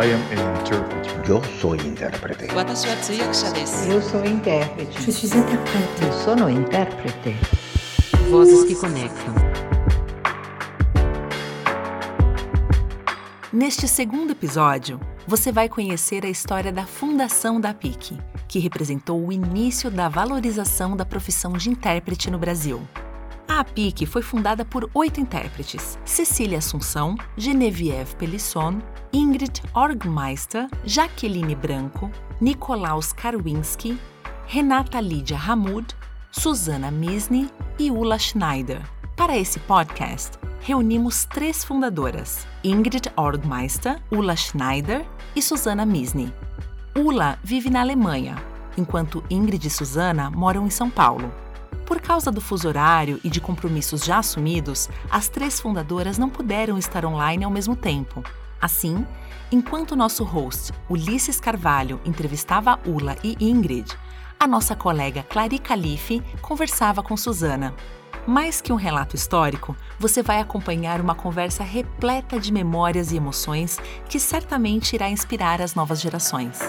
I am an interpreter. Yo soy intérprete. Eu sou intérprete. Je suis interprète. Eu sono intérprete. Vozes que conectam. Neste segundo episódio, você vai conhecer a história da fundação da PIC, que representou o início da valorização da profissão de intérprete no Brasil. A PIC foi fundada por oito intérpretes: Cecília Assunção, Genevieve Pelisson, Ingrid Orgmeister, Jaqueline Branco, Nicolaus Karwinski, Renata Lídia Hamud, Susana Misny e Ula Schneider. Para esse podcast, reunimos três fundadoras: Ingrid Orgmeister, Ula Schneider e Susana Misny. Ula vive na Alemanha, enquanto Ingrid e Susana moram em São Paulo. Por causa do fuso horário e de compromissos já assumidos, as três fundadoras não puderam estar online ao mesmo tempo. Assim, enquanto nosso host, Ulisses Carvalho, entrevistava Ula e Ingrid, a nossa colega Clary Calife conversava com Susana. Mais que um relato histórico, você vai acompanhar uma conversa repleta de memórias e emoções que certamente irá inspirar as novas gerações.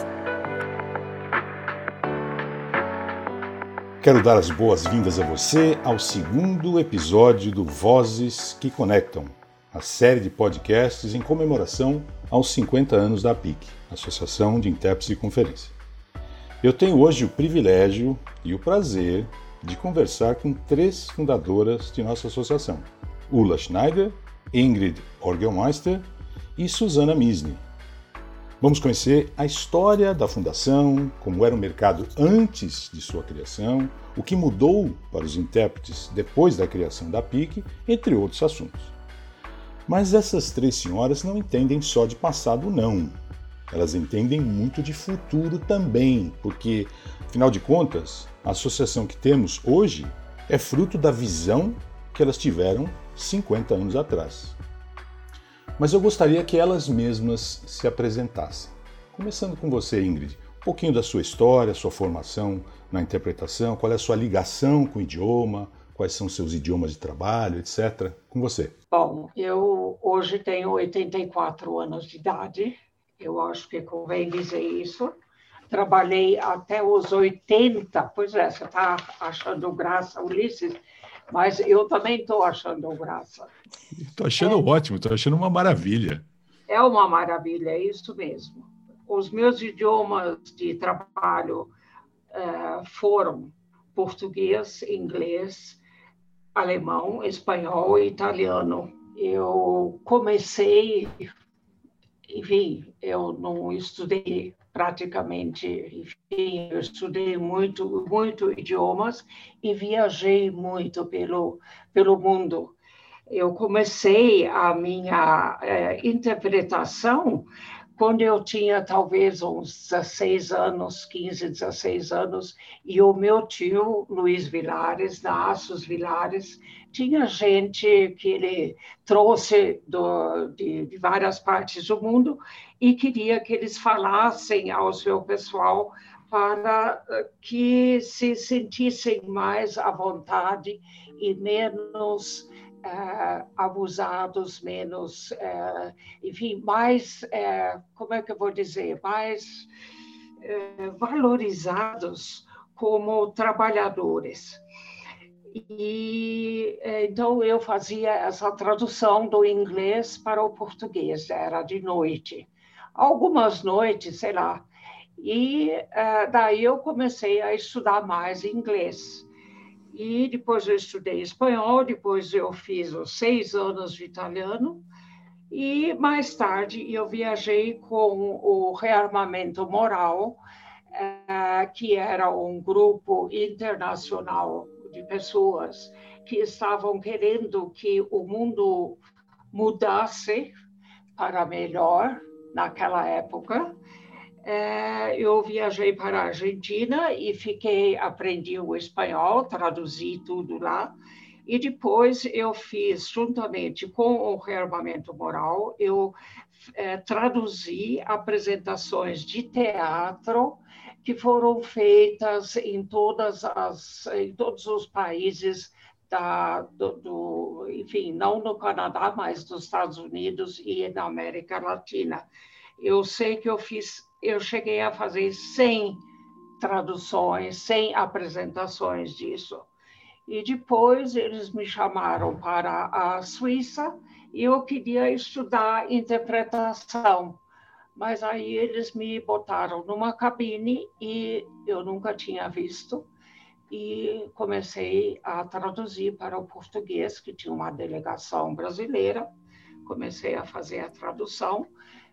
Quero dar as boas-vindas a você ao segundo episódio do Vozes que Conectam, a série de podcasts em comemoração aos 50 anos da APIC, Associação de Intérpretes de Conferência. Eu tenho hoje o privilégio e o prazer de conversar com três fundadoras de nossa associação: Ula Schneider, Ingrid Orgelmeister e Susana Misny, Vamos conhecer a história da fundação, como era o mercado antes de sua criação, o que mudou para os intérpretes depois da criação da PIC, entre outros assuntos. Mas essas três senhoras não entendem só de passado, não. Elas entendem muito de futuro também, porque, afinal de contas, a associação que temos hoje é fruto da visão que elas tiveram 50 anos atrás. Mas eu gostaria que elas mesmas se apresentassem. Começando com você, Ingrid, um pouquinho da sua história, sua formação na interpretação, qual é a sua ligação com o idioma, quais são seus idiomas de trabalho, etc. Com você. Bom, eu hoje tenho 84 anos de idade, eu acho que convém dizer isso. Trabalhei até os 80, pois é, você está achando graça, Ulisses, mas eu também estou achando graça. Estou achando é, ótimo, estou achando uma maravilha. É uma maravilha, é isso mesmo. Os meus idiomas de trabalho uh, foram português, inglês, alemão, espanhol e italiano. Eu comecei, enfim, eu não estudei praticamente, enfim, eu estudei muito, muito idiomas e viajei muito pelo, pelo mundo. Eu comecei a minha é, interpretação quando eu tinha talvez uns 16 anos, 15, 16 anos, e o meu tio, Luiz Vilares, da Aços Vilares, tinha gente que ele trouxe do, de, de, várias partes do mundo e queria que eles falassem ao seu pessoal para eh, que se sentissem mais à vontade e menos uh, abusados, menos, uh, enfim, mais, uh, como é que eu vou dizer, mais valorizados como trabalhadores. E então eu fazia essa tradução do inglês para o português, era de noite. Algumas noites, sei lá. E daí eu comecei a estudar mais inglês e depois eu estudei espanhol, depois eu fiz os seis anos de italiano, e mais tarde eu viajei com o Rearmamento Moral, eh, que era um grupo internacional de pessoas que estavam querendo que o mundo mudasse para melhor naquela época é, eu viajei para a Argentina e fiquei, aprendi o espanhol, traduzi tudo lá. E depois eu fiz, juntamente com o rearmamento moral, eu é, traduzi apresentações de teatro que foram feitas em, todas as, em todos os países da, do, do, enfim, não no Canadá, mas dos Estados Unidos e na América Latina. Eu sei que eu fiz, eu cheguei a fazer 100 traduções, 100 apresentações disso. E depois eles me chamaram para a Suíça e eu queria estudar interpretação. Mas aí eles me botaram numa cabine e eu nunca tinha visto e comecei a traduzir para o português, que tinha uma delegação brasileira. Comecei a fazer a tradução.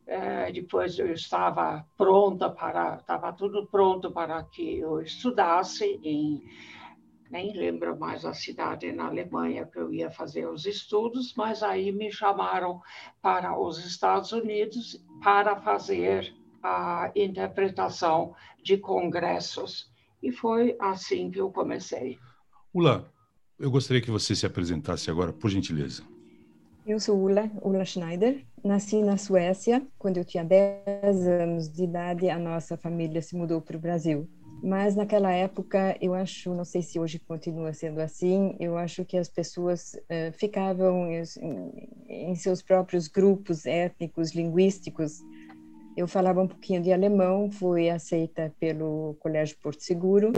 É, depois eu estava pronta para, estava tudo pronto para que eu estudasse em nem lembro mais a cidade na Alemanha que eu ia fazer os estudos, mas aí me chamaram para os Estados Unidos para fazer a interpretação de congressos. E foi assim que eu comecei. Ula, eu gostaria que você se apresentasse agora, por gentileza. Eu sou Ula, Ula Schneider. Nasci na Suécia. Quando eu tinha 10 anos de idade, a nossa família se mudou para o Brasil. Mas naquela época, eu acho, não sei se hoje continua sendo assim, eu acho que as pessoas uh, ficavam em, em, seus próprios grupos étnicos, linguísticos. Eu falava um pouquinho de alemão, fui aceita pelo Colégio Porto Seguro,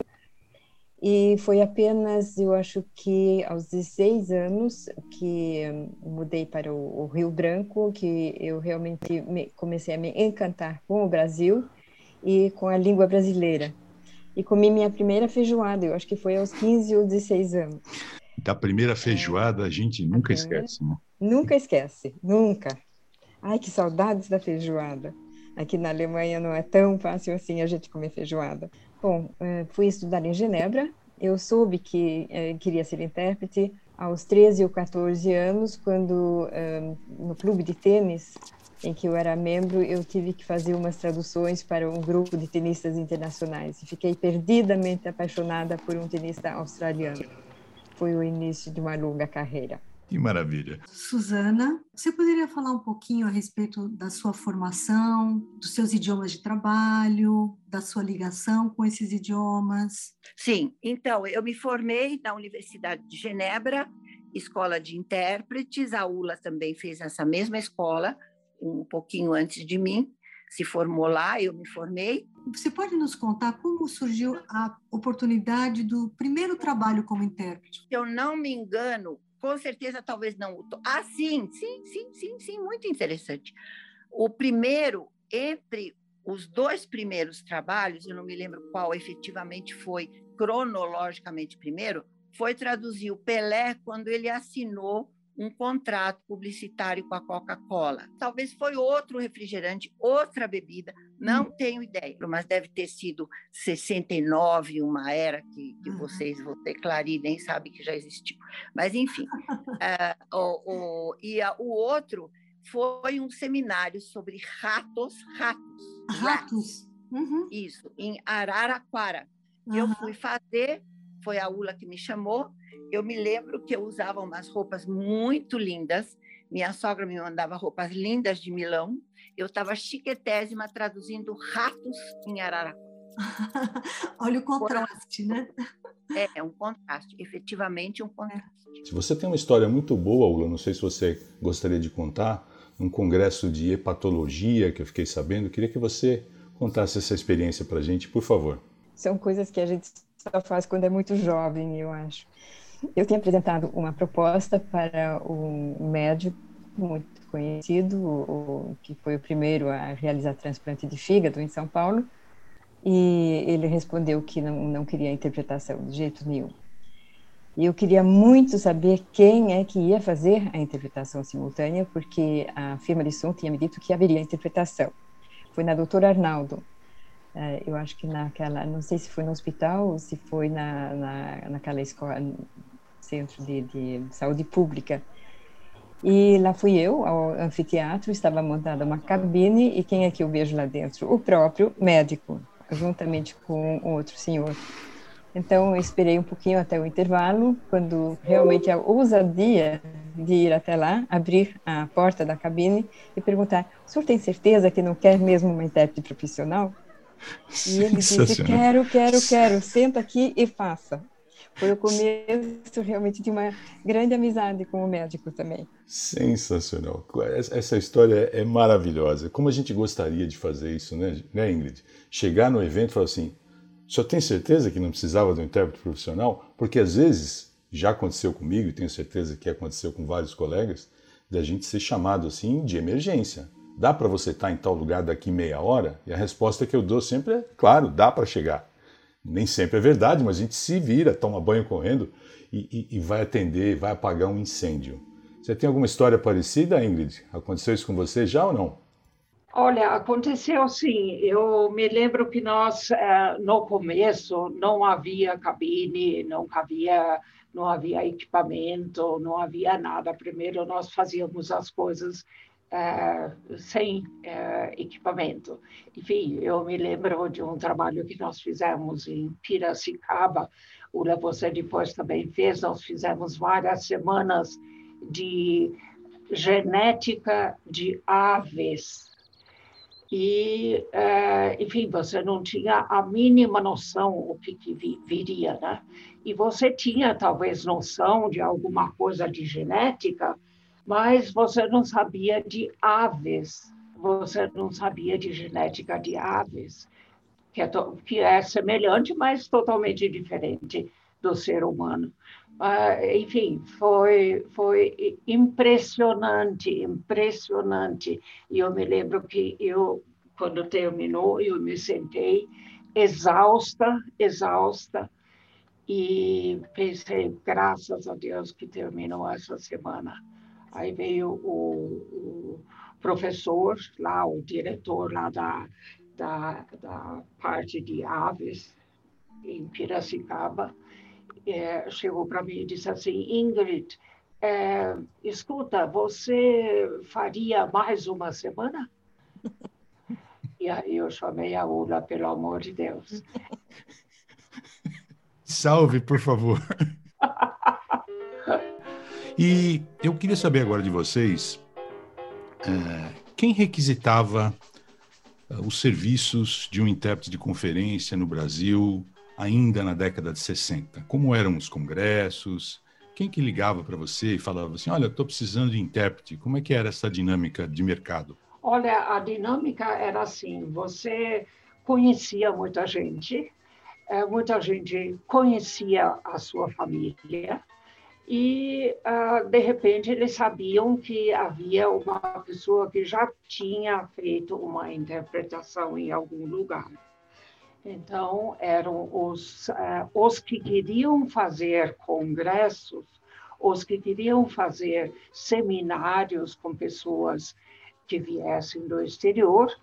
e foi apenas, eu acho que aos 16 anos que mudei para o, o Rio Branco, que eu realmente me, comecei a me encantar com o Brasil e com a língua brasileira e comi minha primeira feijoada, eu acho que foi aos 15 ou 16 anos. Da primeira feijoada a gente nunca a esquece, né? Nunca esquece, nunca. Ai, que saudades da feijoada. Aqui na Alemanha não é tão fácil assim a gente comer feijoada. Bom, eh, fui estudar em Genebra. Eu soube que eh, queria ser intérprete aos 13 ou 14 anos, quando eh, no clube de tênis em que eu era membro, eu tive que fazer umas traduções para um grupo de tenistas internacionais e fiquei perdidamente apaixonada por um tenista australiano. Foi o início de uma longa carreira. Que maravilha. Suzana, você poderia falar um pouquinho a respeito da sua formação, dos seus idiomas de trabalho, da sua ligação com esses idiomas? Sim, então, eu me formei na Universidade de Genebra, escola de intérpretes, a ULA também fez essa mesma escola, um pouquinho antes de mim, se formou lá, eu me formei. Você pode nos contar como surgiu a oportunidade do primeiro trabalho como intérprete? Se eu não me engano, com certeza talvez não. Ah, sim, sim, sim, sim, sim, muito interessante. O primeiro, entre os dois primeiros trabalhos, eu não me lembro qual efetivamente foi cronologicamente primeiro, foi traduzir o Pelé quando ele assinou um contrato publicitário com a Coca-Cola. Talvez foi outro refrigerante, outra bebida, não hum. tenho ideia, mas deve ter sido 69, uma era que, que uhum. vocês vão ter Clari nem sabe que já existiu. Mas, enfim. uh, o, o, e a, o outro foi um seminário sobre ratos, ratos. Ratos? Uhum. Isso, em Araraquara. Uhum. Eu fui fazer, foi a ULA que me chamou, eu me lembro que eu usava umas roupas muito lindas. Minha sogra me mandava roupas lindas de Milão. Eu estava chiquetésima traduzindo ratos em Araraquara. Olha o contraste, né? É, é um contraste, efetivamente um contraste. Se você tem uma história muito boa, Ula, não sei se você gostaria de contar, num congresso de hepatologia que eu fiquei sabendo, queria que você contasse essa experiência para a gente, por favor. São coisas que a gente só faz quando é muito jovem, eu acho. Eu tinha apresentado uma proposta para um médico muito conhecido, o, que foi o primeiro a realizar transplante de fígado em São Paulo, e ele respondeu que não, não queria interpretação de jeito nenhum. E eu queria muito saber quem é que ia fazer a interpretação simultânea, porque a firma de som tinha me dito que haveria interpretação. Foi na doutora Arnaldo, eu acho que naquela, não sei se foi no hospital ou se foi na, na naquela escola, centro de, de saúde pública. E lá fui eu, ao anfiteatro, estava montada uma cabine, e quem é que eu vejo lá dentro? O próprio médico, juntamente com outro senhor. Então, eu esperei um pouquinho até o intervalo, quando realmente a ousadia de ir até lá, abrir a porta da cabine e perguntar: o senhor tem certeza que não quer mesmo uma intérprete profissional? E ele disse: quero, quero, quero, senta aqui e faça foi o começo realmente de uma grande amizade com o médico também. Sensacional. Essa história é maravilhosa. Como a gente gostaria de fazer isso, né, né Ingrid? Chegar no evento e falar assim: só tem certeza que não precisava de um intérprete profissional? Porque às vezes, já aconteceu comigo e tenho certeza que aconteceu com vários colegas, da gente ser chamado assim de emergência. Dá para você estar em tal lugar daqui meia hora? E a resposta que eu dou sempre é: claro, dá para chegar. Nem sempre é verdade, mas a gente se vira, toma banho correndo e, e, e vai atender, vai apagar um incêndio. Você tem alguma história parecida, Ingrid? Aconteceu isso com você já ou não? Olha, aconteceu sim. Eu me lembro que nós, eh, no começo, não havia cabine, não havia, não havia equipamento, não havia nada. Primeiro, nós fazíamos as coisas uh, sem uh, equipamento. Enfim, eu me lembro de um trabalho que nós fizemos em Piracicaba, o você depois também fez, nós fizemos várias semanas de genética de aves. E, uh, enfim, você não tinha a mínima noção o que, que viria, né? E você tinha talvez noção de alguma coisa de genética, mas você não sabia de aves, você não sabia de genética de aves, que é, que é semelhante, mas totalmente diferente do ser humano. Uh, enfim, foi, foi impressionante, impressionante. E eu me lembro que eu, quando terminou, eu me sentei exausta, exausta, e pensei, graças a Deus que terminou essa semana. Aí veio o, o professor lá, o diretor lá da, da, da parte de aves em Piracicaba, é, chegou para mim e disse assim, Ingrid, é, escuta, você faria mais uma semana? E aí eu chamei a Ula, pelo amor de Deus. Salve, por favor. E eu queria saber agora de vocês é, quem requisitava é, os serviços de um intérprete de conferência no Brasil ainda na década de 60? Como eram os congressos? Quem que ligava para você e falava assim, olha, estou precisando de intérprete? Como é que era essa dinâmica de mercado? Olha, a dinâmica era assim, você conhecia muita gente, é, muita gente conhecia a sua família, e, uh, de repente, eles sabiam que havia uma pessoa que já tinha feito uma interpretação em algum lugar. Então, eram os, uh, os que queriam fazer congressos, os que queriam fazer seminários com pessoas que viessem do exterior,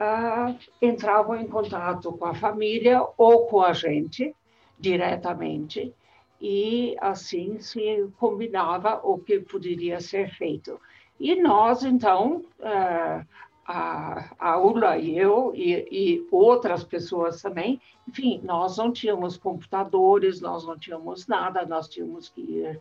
uh, entravam em contato com a família ou com a gente diretamente e assim se combinava o que poderia ser feito. E nós, então, eh, a, Ula e eu, e, e, outras pessoas também, enfim, nós não tínhamos computadores, nós não tínhamos nada, nós tínhamos que ir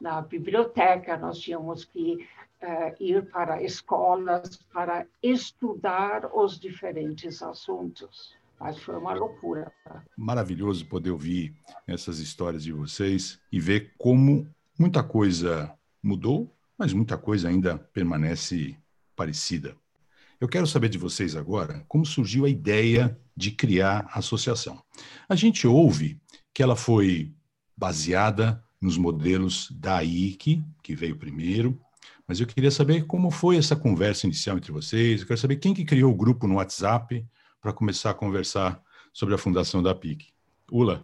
na biblioteca, nós tínhamos que uh, ir para escolas para estudar os diferentes assuntos. Mas foi uma loucura. Maravilhoso poder ouvir essas histórias de vocês e ver como muita coisa mudou, mas muita coisa ainda permanece parecida. Eu quero saber de vocês agora como surgiu a ideia de criar a associação. A gente ouve que ela foi baseada nos modelos da IC, que veio primeiro, mas eu queria saber como foi essa conversa inicial entre vocês, eu quero saber quem que criou o grupo no WhatsApp, para começar a conversar sobre a fundação da PIC. Ula.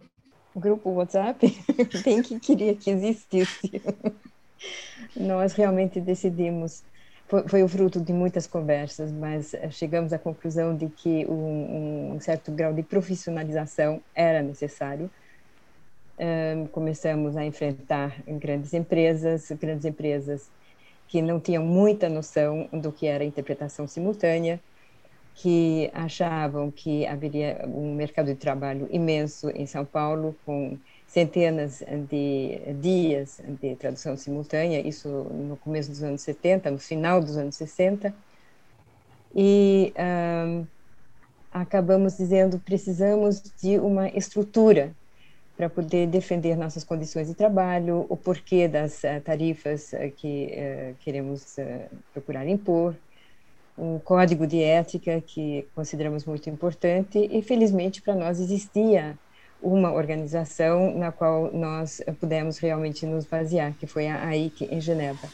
O grupo WhatsApp? Quem que queria que existisse? Nós realmente decidimos, foi, o fruto de muitas conversas, mas chegamos à conclusão de que um, um certo grau de profissionalização era necessário. Um, começamos a enfrentar grandes empresas, grandes empresas que não tinham muita noção do que era interpretação simultânea, que achavam que haveria um mercado de trabalho imenso em São Paulo, com centenas de dias de tradução simultânea, isso no começo dos anos 70, no final dos anos 60. E um, acabamos dizendo precisamos de uma estrutura para poder defender nossas condições de trabalho, o porquê das uh, tarifas uh, que uh, queremos procurar impor, um código de ética que consideramos muito importante e felizmente para nós existia uma organização na qual nós pudemos realmente nos basear, que foi a AIC em Genebra.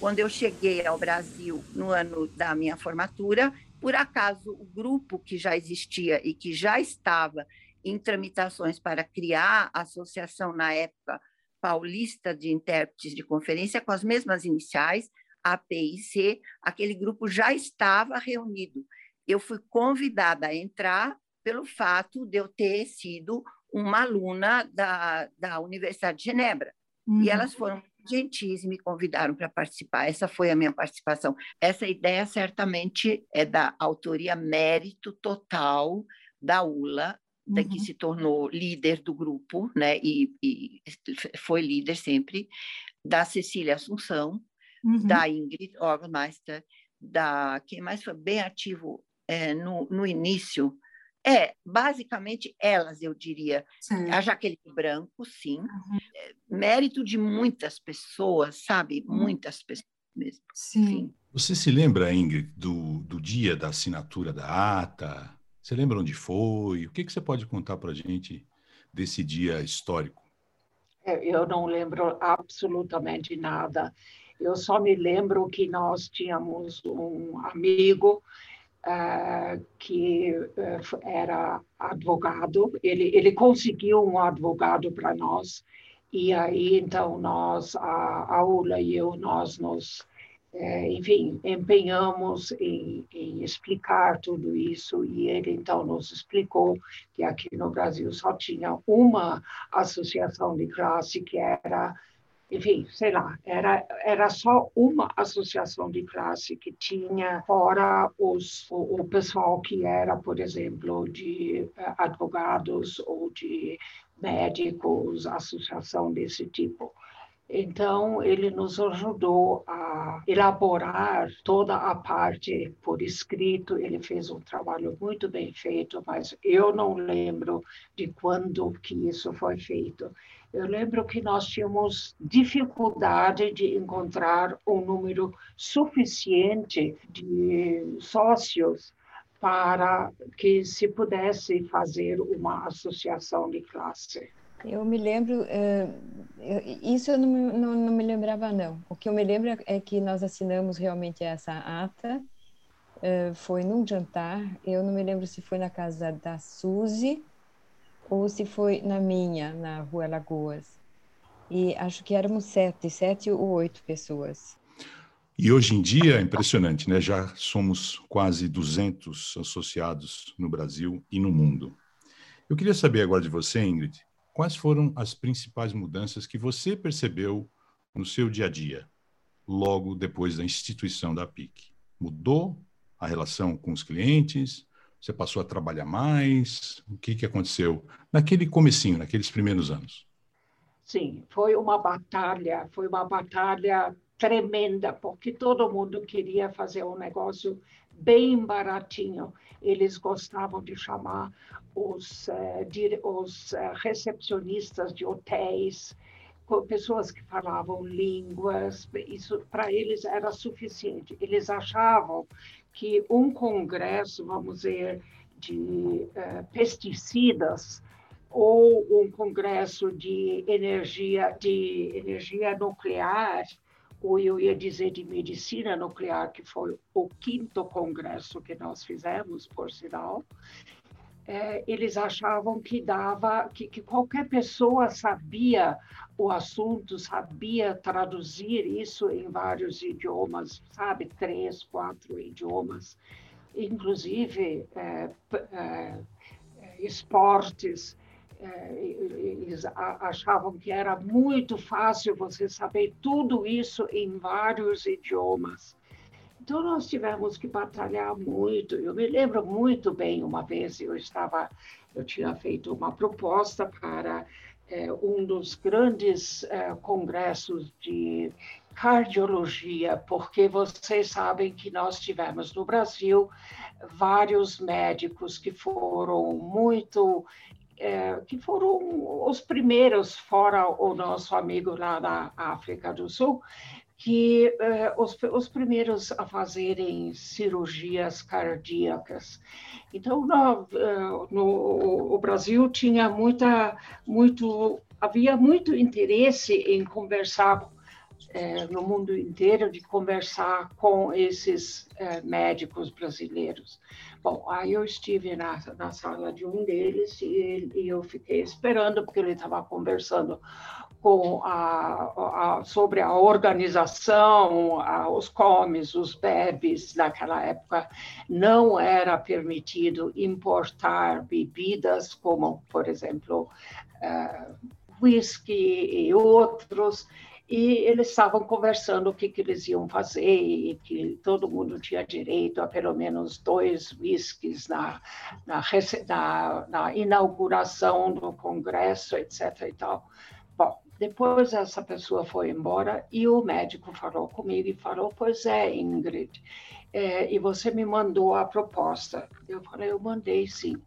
Quando eu cheguei ao Brasil no ano da minha formatura, por acaso o grupo que já existia e que já estava em tramitações para criar a associação na época paulista de intérpretes de conferência com as mesmas iniciais, APIC, aquele grupo já estava reunido. Eu fui convidada a entrar pelo fato de eu ter sido uma aluna da, da Universidade de Genebra. Uhum. E elas foram gentis e me convidaram para participar. Essa foi a minha participação. Essa ideia certamente é da autoria mérito total da ULA, uhum. que se tornou líder do grupo, né? E, e, foi líder sempre, da Cecília Assunção, uhum. da Ingrid Orgmeister, da quem mais foi bem ativo é, no, no início é, basicamente elas, eu diria. Sim. A Jaqueline Branco, sim. Uhum. É, mérito de muitas pessoas, sabe? Muitas pessoas mesmo. Sim. sim. Você se lembra, Ingrid, do, do dia da assinatura da ata? Você lembra onde foi? O que, que você pode contar para a gente desse dia histórico? É, eu não lembro absolutamente nada. Eu só me lembro que nós tínhamos um amigo uh, que uh, era advogado, ele, ele conseguiu um advogado para nós, e aí então nós, a Aula e eu, nós nos, eh, enfim, empenhamos em, em, explicar tudo isso, e ele então nos explicou que aqui no Brasil só tinha uma associação de classe que era enfim, sei lá, era, era só uma associação de classe que tinha, fora os, o, o pessoal que era, por exemplo, de eh, advogados ou de médicos, associação desse tipo. Então, ele nos ajudou a elaborar toda a parte por escrito. Ele fez um trabalho muito bem feito, mas eu não lembro de quando que isso foi feito. Eu lembro que nós tínhamos dificuldade de encontrar um número suficiente de sócios para que se pudesse fazer uma associação de classe. Eu me lembro, uh, isso eu não, não, não, me lembrava não. O que eu me lembro é que nós assinamos realmente essa ata, uh, foi num jantar, eu não me lembro se foi na casa da Suzy ou se foi na minha, na Rua Lagoas. E acho que éramos sete, sete ou oito pessoas. E hoje em dia é impressionante, né? Já somos quase 200 associados no Brasil e no mundo. Eu queria saber agora de você, Ingrid, quais foram as principais mudanças que você percebeu no seu dia a dia, logo depois da instituição da PIC? Mudou a relação com os clientes? Você passou a trabalhar mais? O que, que aconteceu naquele comecinho, naqueles primeiros anos? Sim, foi uma batalha, foi uma batalha tremenda, porque todo mundo queria fazer um negócio bem baratinho. Eles gostavam de chamar os, uh, de, os uh, recepcionistas de hotéis, pessoas que falavam línguas, isso para eles era suficiente. Eles achavam que um congresso, vamos dizer, de uh, pesticidas ou um congresso de energia de energia nuclear ou eu ia dizer de medicina nuclear que foi o quinto congresso que nós fizemos por sinal é, eles achavam que dava que, que qualquer pessoa sabia o assunto, sabia traduzir isso em vários idiomas, sabe, três, quatro idiomas, inclusive é, é, esportes. É, eles achavam que era muito fácil você saber tudo isso em vários idiomas. Então, nós tivemos que batalhar muito. Eu me lembro muito bem, uma vez eu estava, eu tinha feito uma proposta para é, um dos grandes é, congressos de cardiologia, porque vocês sabem que nós tivemos no Brasil vários médicos que foram muito é, que foram os primeiros, fora o nosso amigo lá da África do Sul, que eh, os, os, primeiros a fazerem cirurgias cardíacas. Então, no, eh, no, o Brasil tinha muita, muito, havia muito interesse em conversar eh, no mundo inteiro, de conversar com esses eh, médicos brasileiros. Bom, aí eu estive na, na sala de um deles e, e eu fiquei esperando, porque ele estava conversando com a, a, sobre a organização, a, os comes, os bebes, naquela época não era permitido importar bebidas como, por exemplo, uh, whisky e outros, e eles estavam conversando o que, que eles iam fazer e que todo mundo tinha direito a pelo menos dois whiskies na, na, na, na inauguração do congresso, etc. E tal. Bom, depois essa pessoa foi embora e o médico falou comigo e falou: Pois é, Ingrid, é, e você me mandou a proposta. Eu falei: Eu mandei sim.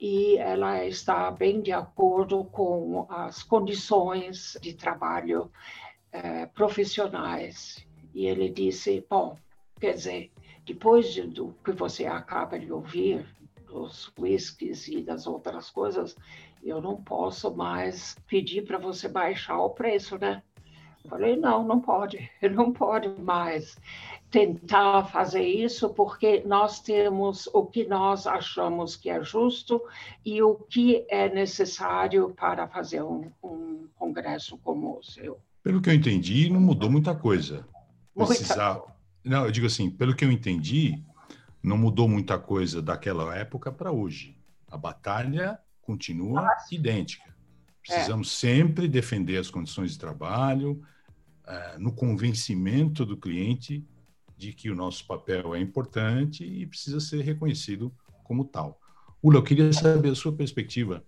E ela está bem de acordo com as condições de trabalho é, profissionais. E ele disse: Bom, quer dizer, depois de, do que você acaba de ouvir, dos whiskies e das outras coisas, eu não posso mais pedir para você baixar o preço, né? Falei, não, não pode, não pode mais tentar fazer isso, porque nós temos o que nós achamos que é justo e o que é necessário para fazer um, um congresso como o seu. Pelo que eu entendi, não mudou muita coisa. Precisar... Muita... Não, eu digo assim, pelo que eu entendi, não mudou muita coisa daquela época para hoje. A batalha continua ah, idêntica. Precisamos é. sempre defender as condições de trabalho, uh, no convencimento do cliente de que o nosso papel é importante e precisa ser reconhecido como tal. Ula, eu queria saber a sua perspectiva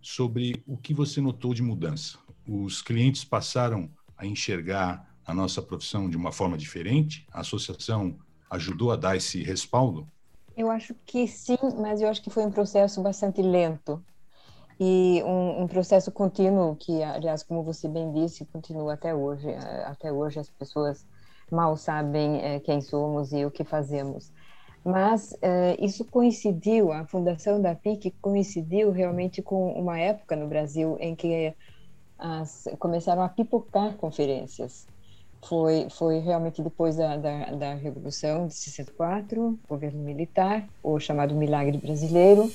sobre o que você notou de mudança. Os clientes passaram a enxergar a nossa profissão de uma forma diferente? A associação ajudou a dar esse respaldo? Eu acho que sim, mas eu acho que foi um processo bastante lento e um, um, processo contínuo que, aliás, como você bem disse, continua até hoje. É, até hoje as pessoas mal sabem é, quem somos e o que fazemos. Mas é, isso coincidiu, a fundação da PIC coincidiu realmente com uma época no Brasil em que as, começaram a pipocar conferências. Foi, foi realmente depois da, da, da Revolução de 64, governo militar, o chamado Milagre Brasileiro.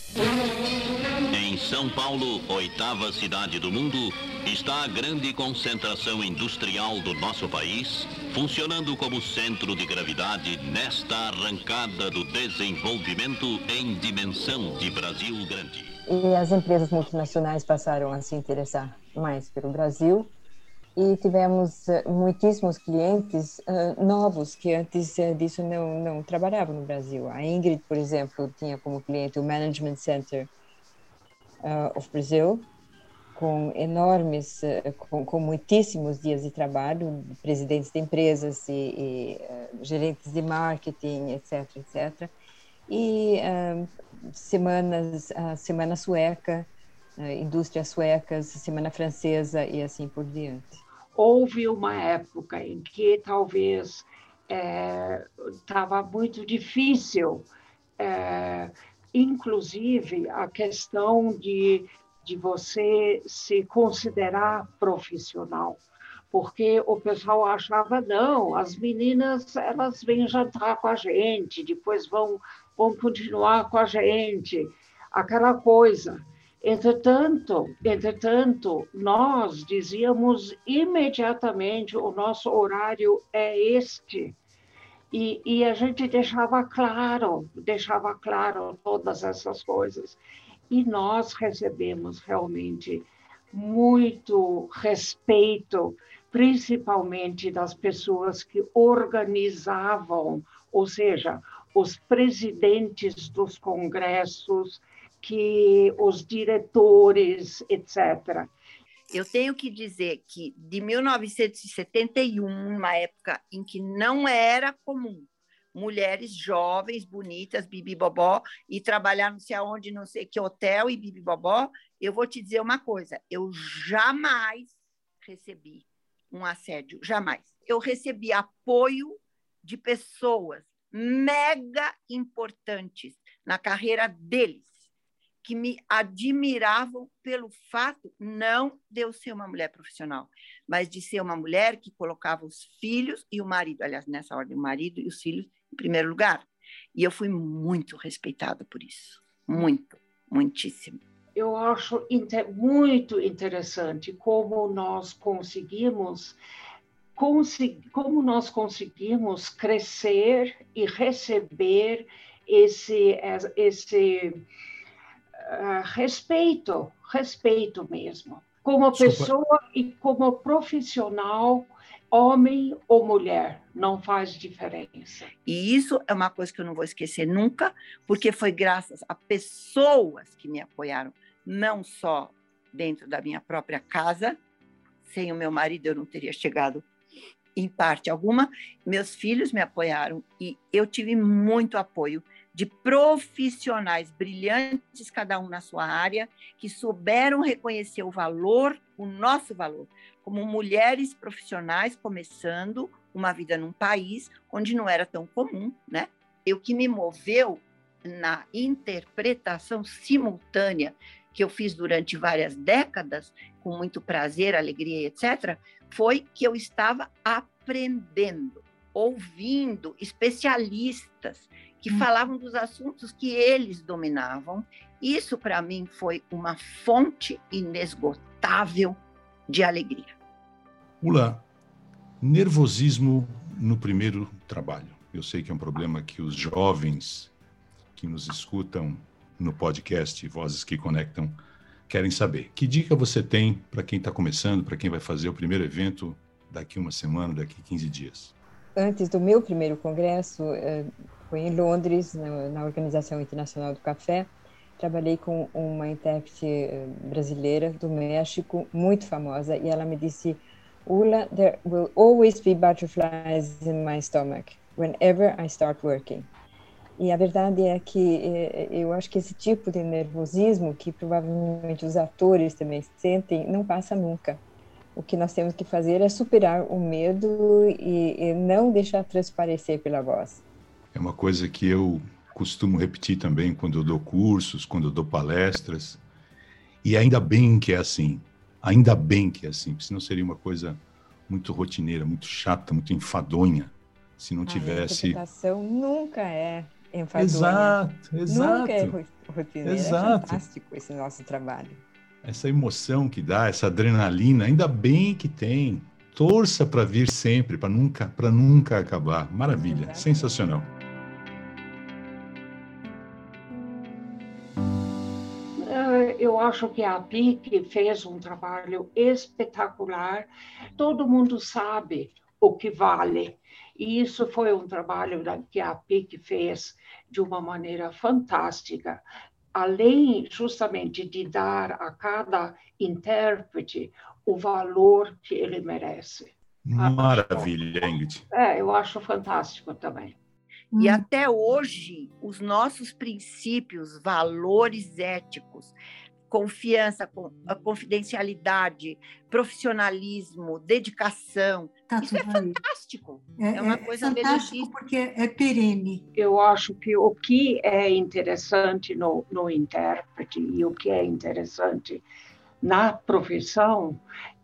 São Paulo, oitava cidade do mundo, está a grande concentração industrial do nosso país, funcionando como centro de gravidade nesta arrancada do desenvolvimento em dimensão de Brasil grande. E as empresas multinacionais passaram a se interessar mais pelo Brasil e tivemos eh, muitíssimos clientes uh, novos que antes uh, disso não, não trabalhavam no Brasil. A Ingrid, por exemplo, tinha como cliente o Management Center uh, of Brazil, com enormes, uh, com, com, muitíssimos dias de trabalho, presidentes de empresas e, e uh, gerentes de marketing, etc, etc. E semanas, a semana sueca, indústrias suecas, semana francesa e assim por diante. Houve uma época em que talvez estava é, muito difícil é, inclusive a questão de, de você se considerar profissional, porque o pessoal achava, não, as meninas, elas vêm jantar com a gente, depois vão, vão continuar com a gente, aquela coisa. Entretanto, entretanto, nós dizíamos imediatamente o nosso horário é este. E, e a gente deixava claro, deixava claro todas essas coisas. E nós recebemos realmente muito respeito, principalmente das pessoas que organizavam, ou seja, os presidentes dos congressos, que os diretores, etc eu tenho que dizer que de 1971, uma época em que não era comum mulheres jovens, bonitas, bibi bobó, e trabalhar não sei aonde, não sei que hotel e bibi bobó, eu vou te dizer uma coisa, eu jamais recebi um assédio, jamais. Eu recebi apoio de pessoas mega importantes na carreira deles, que me admiravam pelo fato não de eu ser uma mulher profissional, mas de ser uma mulher que colocava os filhos e o marido, aliás, nessa ordem, o marido e os filhos em primeiro lugar. E eu fui muito respeitada por isso, muito, muitíssimo. Eu acho inter muito interessante como nós conseguimos como nós conseguimos crescer e receber esse esse uh, respeito, respeito mesmo, como pessoa e como profissional homem ou mulher, não faz diferença. E isso é uma coisa que eu não vou esquecer nunca, porque foi graças a pessoas que me apoiaram, não só dentro da minha própria casa, sem o meu marido eu não teria chegado em parte alguma, meus filhos me apoiaram e eu tive muito apoio de profissionais brilhantes, cada um na sua área, que souberam reconhecer o valor, o nosso valor, como mulheres profissionais começando uma vida num país onde não era tão comum, né? E o que me moveu na interpretação simultânea que eu fiz durante várias décadas, com muito prazer, alegria, etc., foi que eu estava aprendendo, ouvindo especialistas que hum. falavam dos assuntos que eles dominavam. Isso, para mim, foi uma fonte inesgotável de alegria. Ula, nervosismo no primeiro trabalho. Eu sei que é um problema que os jovens que nos escutam no podcast Vozes que Conectam querem saber. Que dica você tem para quem está começando, para quem vai fazer o primeiro evento daqui uma semana, daqui 15 dias? Antes do meu primeiro congresso, eh, foi em Londres, na, Organização Internacional do Café. Trabalhei com uma intérprete eh, brasileira do México, muito famosa, e ela me disse: Ula, there will always be butterflies in my stomach whenever I start working. E a verdade é que eh, eu acho que esse tipo de nervosismo, que provavelmente os atores também sentem, não passa nunca. O que nós temos que fazer é superar o medo e, e não deixar transparecer pela voz. É uma coisa que eu costumo repetir também quando eu dou cursos, quando eu dou palestras. E ainda bem que é assim. Ainda bem que é assim, porque senão seria uma coisa muito rotineira, muito chata, muito enfadonha, se não tivesse. A interpretação nunca é enfadonha. Exato, exato. Nunca é rotineira. É exato. É fantástico esse nosso trabalho. Essa emoção que dá, essa adrenalina, ainda bem que tem. Torça para vir sempre, para nunca, para nunca acabar. Maravilha, sensacional. eu acho que a PIC fez um trabalho espetacular. Todo mundo sabe o que vale. E isso foi um trabalho que a PIC fez de uma maneira fantástica, além justamente de dar a cada intérprete o valor que ele merece. Maravilha, Ingrid. É, eu acho fantástico também. E até hoje, os nossos princípios, valores éticos, confiança, confidencialidade, profissionalismo, dedicação. Tá Isso é fantástico. É, é uma é coisa fantástico porque é perene. Eu acho que o que é interessante no, no intérprete e o que é interessante na profissão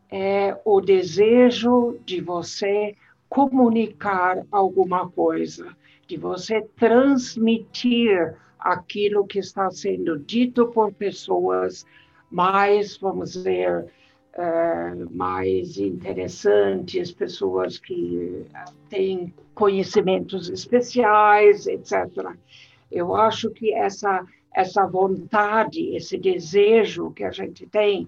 é o desejo de você comunicar alguma coisa, de você transmitir aquilo que está sendo dito por pessoas mais, vamos dizer, uh, mais interessantes, pessoas que têm conhecimentos especiais, etc. Eu acho que essa essa vontade, esse desejo que a gente tem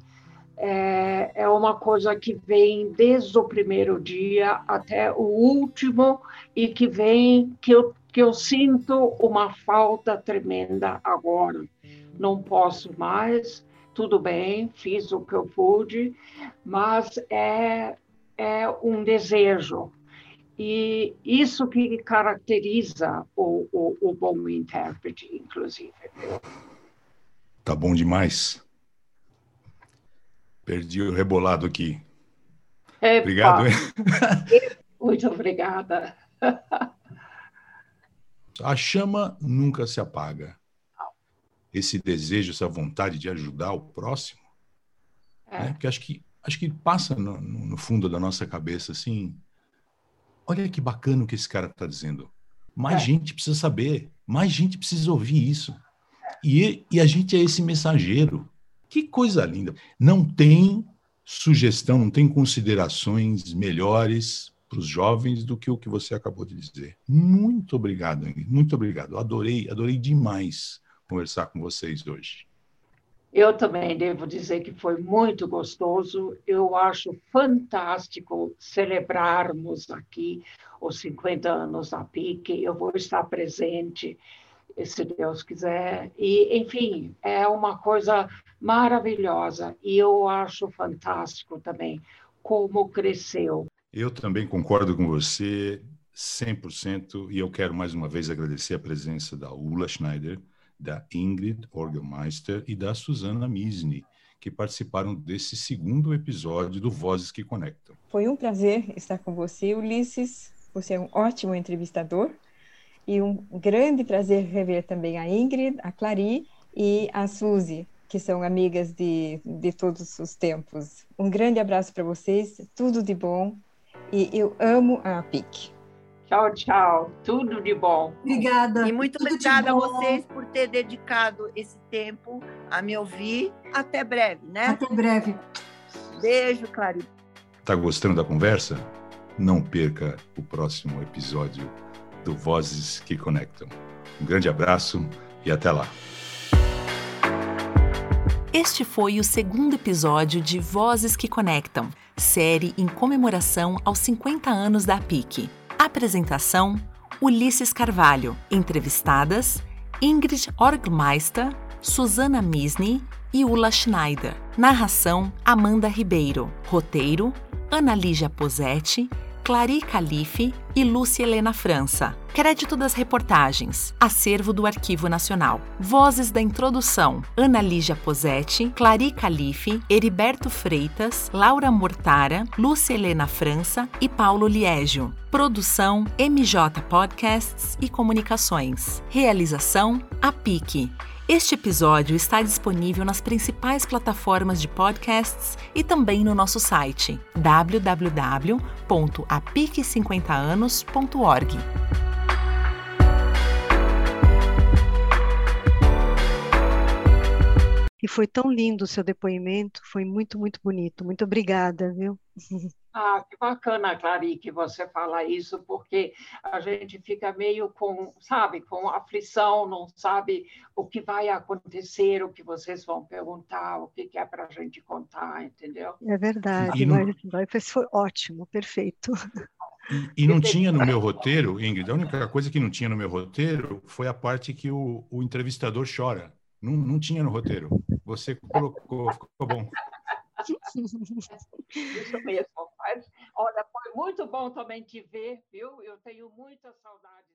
é, é uma coisa que vem desde o primeiro dia até o último e que vem que eu que eu sinto uma falta tremenda agora. Não posso mais, tudo bem, fiz o que eu pude, mas é, é um desejo. E isso que caracteriza o, o, o bom intérprete, inclusive. Tá bom demais. Perdi o rebolado aqui. Epa. Obrigado. Muito obrigada. A chama nunca se apaga. Esse desejo, essa vontade de ajudar o próximo, é. né? porque acho que acho que passa no, no, fundo da nossa cabeça assim. Olha que bacana o que esse cara está dizendo. Mais é. gente precisa saber, mais gente precisa ouvir isso. E, e a gente é esse mensageiro. Que coisa linda. Não tem sugestão, não tem considerações melhores para os jovens do que o que você acabou de dizer. Muito obrigado. Muito obrigado. Adorei, adorei demais conversar com vocês hoje. Eu também devo dizer que foi muito gostoso. Eu acho fantástico celebrarmos aqui os 50 anos da PIC. Eu vou estar presente, se Deus quiser. E, enfim, é uma coisa maravilhosa. E eu acho fantástico também como cresceu eu também concordo com você 100% e eu quero mais uma vez agradecer a presença da Ula Schneider, da Ingrid Orgelmeister e da Susana Misni, que participaram desse segundo episódio do Vozes que Conectam. Foi um prazer estar com você, Ulisses. Você é um ótimo entrevistador e um grande prazer rever também a Ingrid, a Clary e a Suzy, que são amigas de, de todos os tempos. Um grande abraço para vocês, tudo de bom e eu amo a PIC. Tchau, tchau. Tudo de bom. Obrigada. E muito Tudo obrigada a vocês por ter dedicado esse tempo a me ouvir. Até breve, né? Até breve. Beijo, Clarice. Tá gostando da conversa? Não perca o próximo episódio do Vozes que Conectam. Um grande abraço e até lá. Este foi o segundo episódio de Vozes que Conectam, série em comemoração aos 50 anos da PIC. Apresentação: Ulisses Carvalho. Entrevistadas: Ingrid Orgmeister, Susana Misny e Ula Schneider. Narração: Amanda Ribeiro. Roteiro: Ana Lígia Posetti Clary Calife e Lúcia Helena França. Crédito das reportagens: Acervo do Arquivo Nacional. Vozes da introdução: Ana Lígia Posetti, Clary Calife, Heriberto Freitas, Laura Mortara, Lúcia Helena França e Paulo Liégio. Produção: MJ Podcasts e Comunicações. Realização: APIC. Este episódio está disponível nas principais plataformas de podcasts e também no nosso site www.apique50anos.org. E foi tão lindo o seu depoimento, foi muito, muito bonito. Muito obrigada, viu? Ah, que bacana, Clary, que você fala isso, porque a gente fica meio com, sabe, com aflição, não sabe o que vai acontecer, o que vocês vão perguntar, o que é para a gente contar, entendeu? É verdade, não... mas foi ótimo, perfeito. E, e, não tinha no meu roteiro, Ingrid, a única coisa que não tinha no meu roteiro foi a parte que o, o entrevistador chora. Não, não tinha no roteiro. Você colocou, ficou bom. Isso mesmo. Olha, foi muito bom também te ver, viu? Eu tenho muita saudade